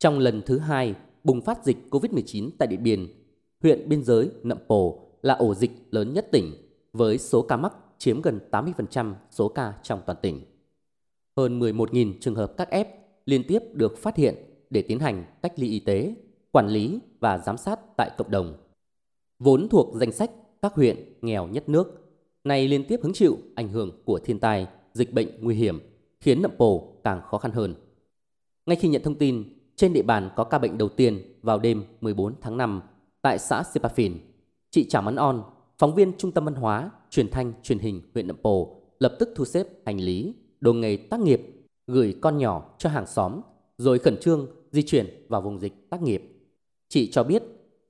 Trong lần thứ hai bùng phát dịch COVID-19 tại Điện Biên, huyện biên giới Nậm Pồ là ổ dịch lớn nhất tỉnh với số ca mắc chiếm gần 80% số ca trong toàn tỉnh. Hơn 11.000 trường hợp các F liên tiếp được phát hiện để tiến hành cách ly y tế, quản lý và giám sát tại cộng đồng. Vốn thuộc danh sách các huyện nghèo nhất nước, nay liên tiếp hứng chịu ảnh hưởng của thiên tai, dịch bệnh nguy hiểm, khiến Nậm Pồ càng khó khăn hơn. Ngay khi nhận thông tin, trên địa bàn có ca bệnh đầu tiên vào đêm 14 tháng 5 tại xã Sipafin, chị Trảo Mắn On, phóng viên Trung tâm Văn hóa, Truyền thanh, Truyền hình huyện Nậm Pồ lập tức thu xếp hành lý, đồ nghề tác nghiệp, gửi con nhỏ cho hàng xóm, rồi khẩn trương di chuyển vào vùng dịch tác nghiệp. Chị cho biết,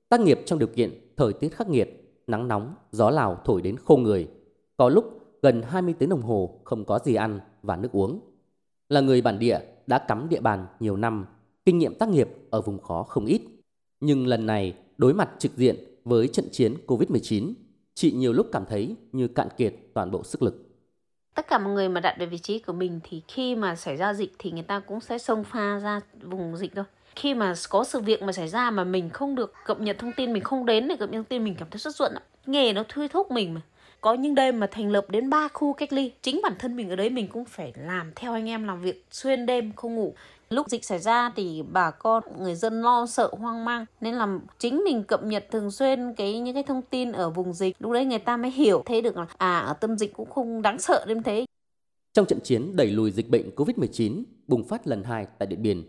tác nghiệp trong điều kiện thời tiết khắc nghiệt, nắng nóng, gió lào thổi đến khô người, có lúc gần 20 tiếng đồng hồ không có gì ăn và nước uống. Là người bản địa đã cắm địa bàn nhiều năm, kinh nghiệm tác nghiệp ở vùng khó không ít. Nhưng lần này đối mặt trực diện với trận chiến Covid-19, chị nhiều lúc cảm thấy như cạn kiệt toàn bộ sức lực. Tất cả mọi người mà đặt về vị trí của mình thì khi mà xảy ra dịch thì người ta cũng sẽ xông pha ra vùng dịch thôi. Khi mà có sự việc mà xảy ra mà mình không được cập nhật thông tin, mình không đến để cập nhật thông tin, mình cảm thấy rất ruộn. Nghề nó thuy thúc mình mà có những đêm mà thành lập đến 3 khu cách ly chính bản thân mình ở đấy mình cũng phải làm theo anh em làm việc xuyên đêm không ngủ. Lúc dịch xảy ra thì bà con người dân lo sợ hoang mang. Nên là chính mình cập nhật thường xuyên cái những cái thông tin ở vùng dịch. Lúc đấy người ta mới hiểu thấy được là à ở tâm dịch cũng không đáng sợ đến thế. Trong trận chiến đẩy lùi dịch bệnh Covid-19 bùng phát lần hai tại Điện Biên,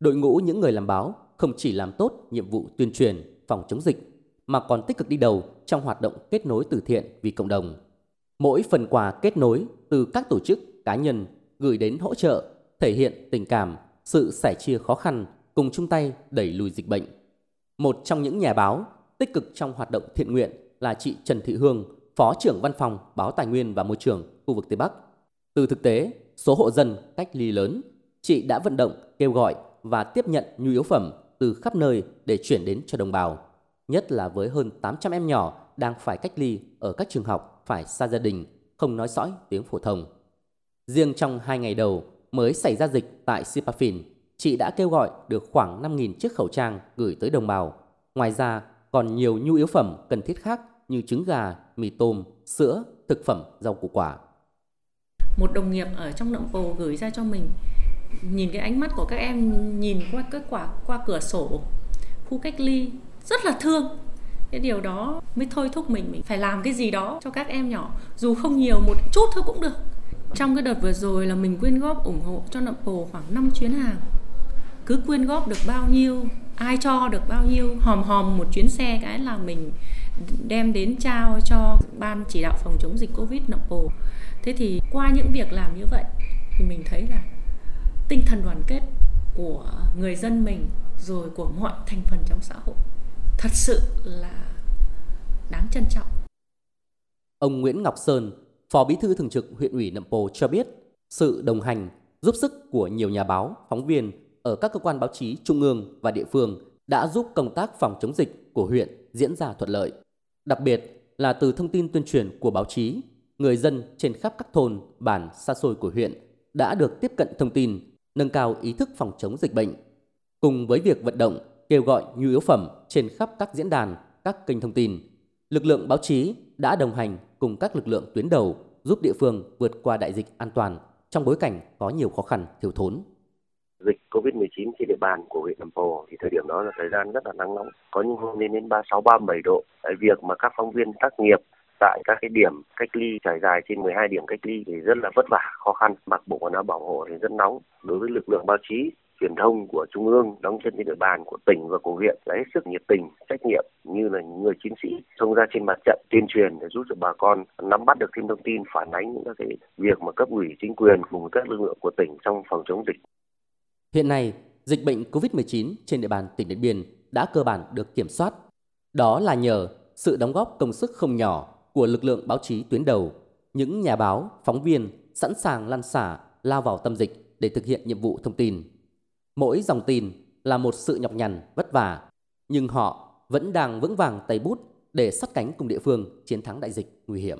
đội ngũ những người làm báo không chỉ làm tốt nhiệm vụ tuyên truyền phòng chống dịch mà còn tích cực đi đầu trong hoạt động kết nối từ thiện vì cộng đồng. Mỗi phần quà kết nối từ các tổ chức, cá nhân gửi đến hỗ trợ, thể hiện tình cảm, sự sẻ chia khó khăn, cùng chung tay đẩy lùi dịch bệnh. Một trong những nhà báo tích cực trong hoạt động thiện nguyện là chị Trần Thị Hương, Phó trưởng Văn phòng Báo Tài nguyên và Môi trường khu vực Tây Bắc. Từ thực tế, số hộ dân cách ly lớn, chị đã vận động, kêu gọi và tiếp nhận nhu yếu phẩm từ khắp nơi để chuyển đến cho đồng bào nhất là với hơn 800 em nhỏ đang phải cách ly ở các trường học phải xa gia đình, không nói sõi tiếng phổ thông. Riêng trong hai ngày đầu mới xảy ra dịch tại Sipafin, chị đã kêu gọi được khoảng 5.000 chiếc khẩu trang gửi tới đồng bào. Ngoài ra, còn nhiều nhu yếu phẩm cần thiết khác như trứng gà, mì tôm, sữa, thực phẩm, rau củ quả. Một đồng nghiệp ở trong động bồ gửi ra cho mình nhìn cái ánh mắt của các em nhìn qua kết quả qua cửa sổ khu cách ly rất là thương. Cái điều đó mới thôi thúc mình mình phải làm cái gì đó cho các em nhỏ. Dù không nhiều, một chút thôi cũng được. Trong cái đợt vừa rồi là mình quyên góp ủng hộ cho nậm pồ khoảng 5 chuyến hàng. Cứ quyên góp được bao nhiêu, ai cho được bao nhiêu, hòm hòm một chuyến xe cái là mình đem đến trao cho ban chỉ đạo phòng chống dịch covid nậm pồ. Thế thì qua những việc làm như vậy thì mình thấy là tinh thần đoàn kết của người dân mình rồi của mọi thành phần trong xã hội thật sự là đáng trân trọng. Ông Nguyễn Ngọc Sơn, Phó Bí thư Thường trực huyện ủy Nậm Pồ cho biết, sự đồng hành, giúp sức của nhiều nhà báo, phóng viên ở các cơ quan báo chí trung ương và địa phương đã giúp công tác phòng chống dịch của huyện diễn ra thuận lợi. Đặc biệt là từ thông tin tuyên truyền của báo chí, người dân trên khắp các thôn, bản xa xôi của huyện đã được tiếp cận thông tin, nâng cao ý thức phòng chống dịch bệnh. Cùng với việc vận động kêu gọi nhu yếu phẩm trên khắp các diễn đàn, các kênh thông tin. Lực lượng báo chí đã đồng hành cùng các lực lượng tuyến đầu giúp địa phương vượt qua đại dịch an toàn trong bối cảnh có nhiều khó khăn thiếu thốn. Dịch COVID-19 trên địa bàn của huyện Nậm Pồ thì thời điểm đó là thời gian rất là nắng nóng, có những hôm lên đến 36 37 độ. Tại việc mà các phóng viên tác nghiệp tại các cái điểm cách ly trải dài trên 12 điểm cách ly thì rất là vất vả, khó khăn, mặc bộ quần áo bảo hộ thì rất nóng. Đối với lực lượng báo chí truyền thông của trung ương đóng chân trên địa bàn của tỉnh và của huyện là hết sức nhiệt tình trách nhiệm như là những người chiến sĩ xông ra trên mặt trận tuyên truyền để giúp cho bà con nắm bắt được thêm thông tin phản ánh những cái việc mà cấp ủy chính quyền cùng các lực lượng của tỉnh trong phòng chống dịch. Hiện nay, dịch bệnh COVID-19 trên địa bàn tỉnh Điện Biên đã cơ bản được kiểm soát. Đó là nhờ sự đóng góp công sức không nhỏ của lực lượng báo chí tuyến đầu, những nhà báo, phóng viên sẵn sàng lăn xả lao vào tâm dịch để thực hiện nhiệm vụ thông tin. Mỗi dòng tin là một sự nhọc nhằn, vất vả, nhưng họ vẫn đang vững vàng tay bút để sát cánh cùng địa phương chiến thắng đại dịch nguy hiểm.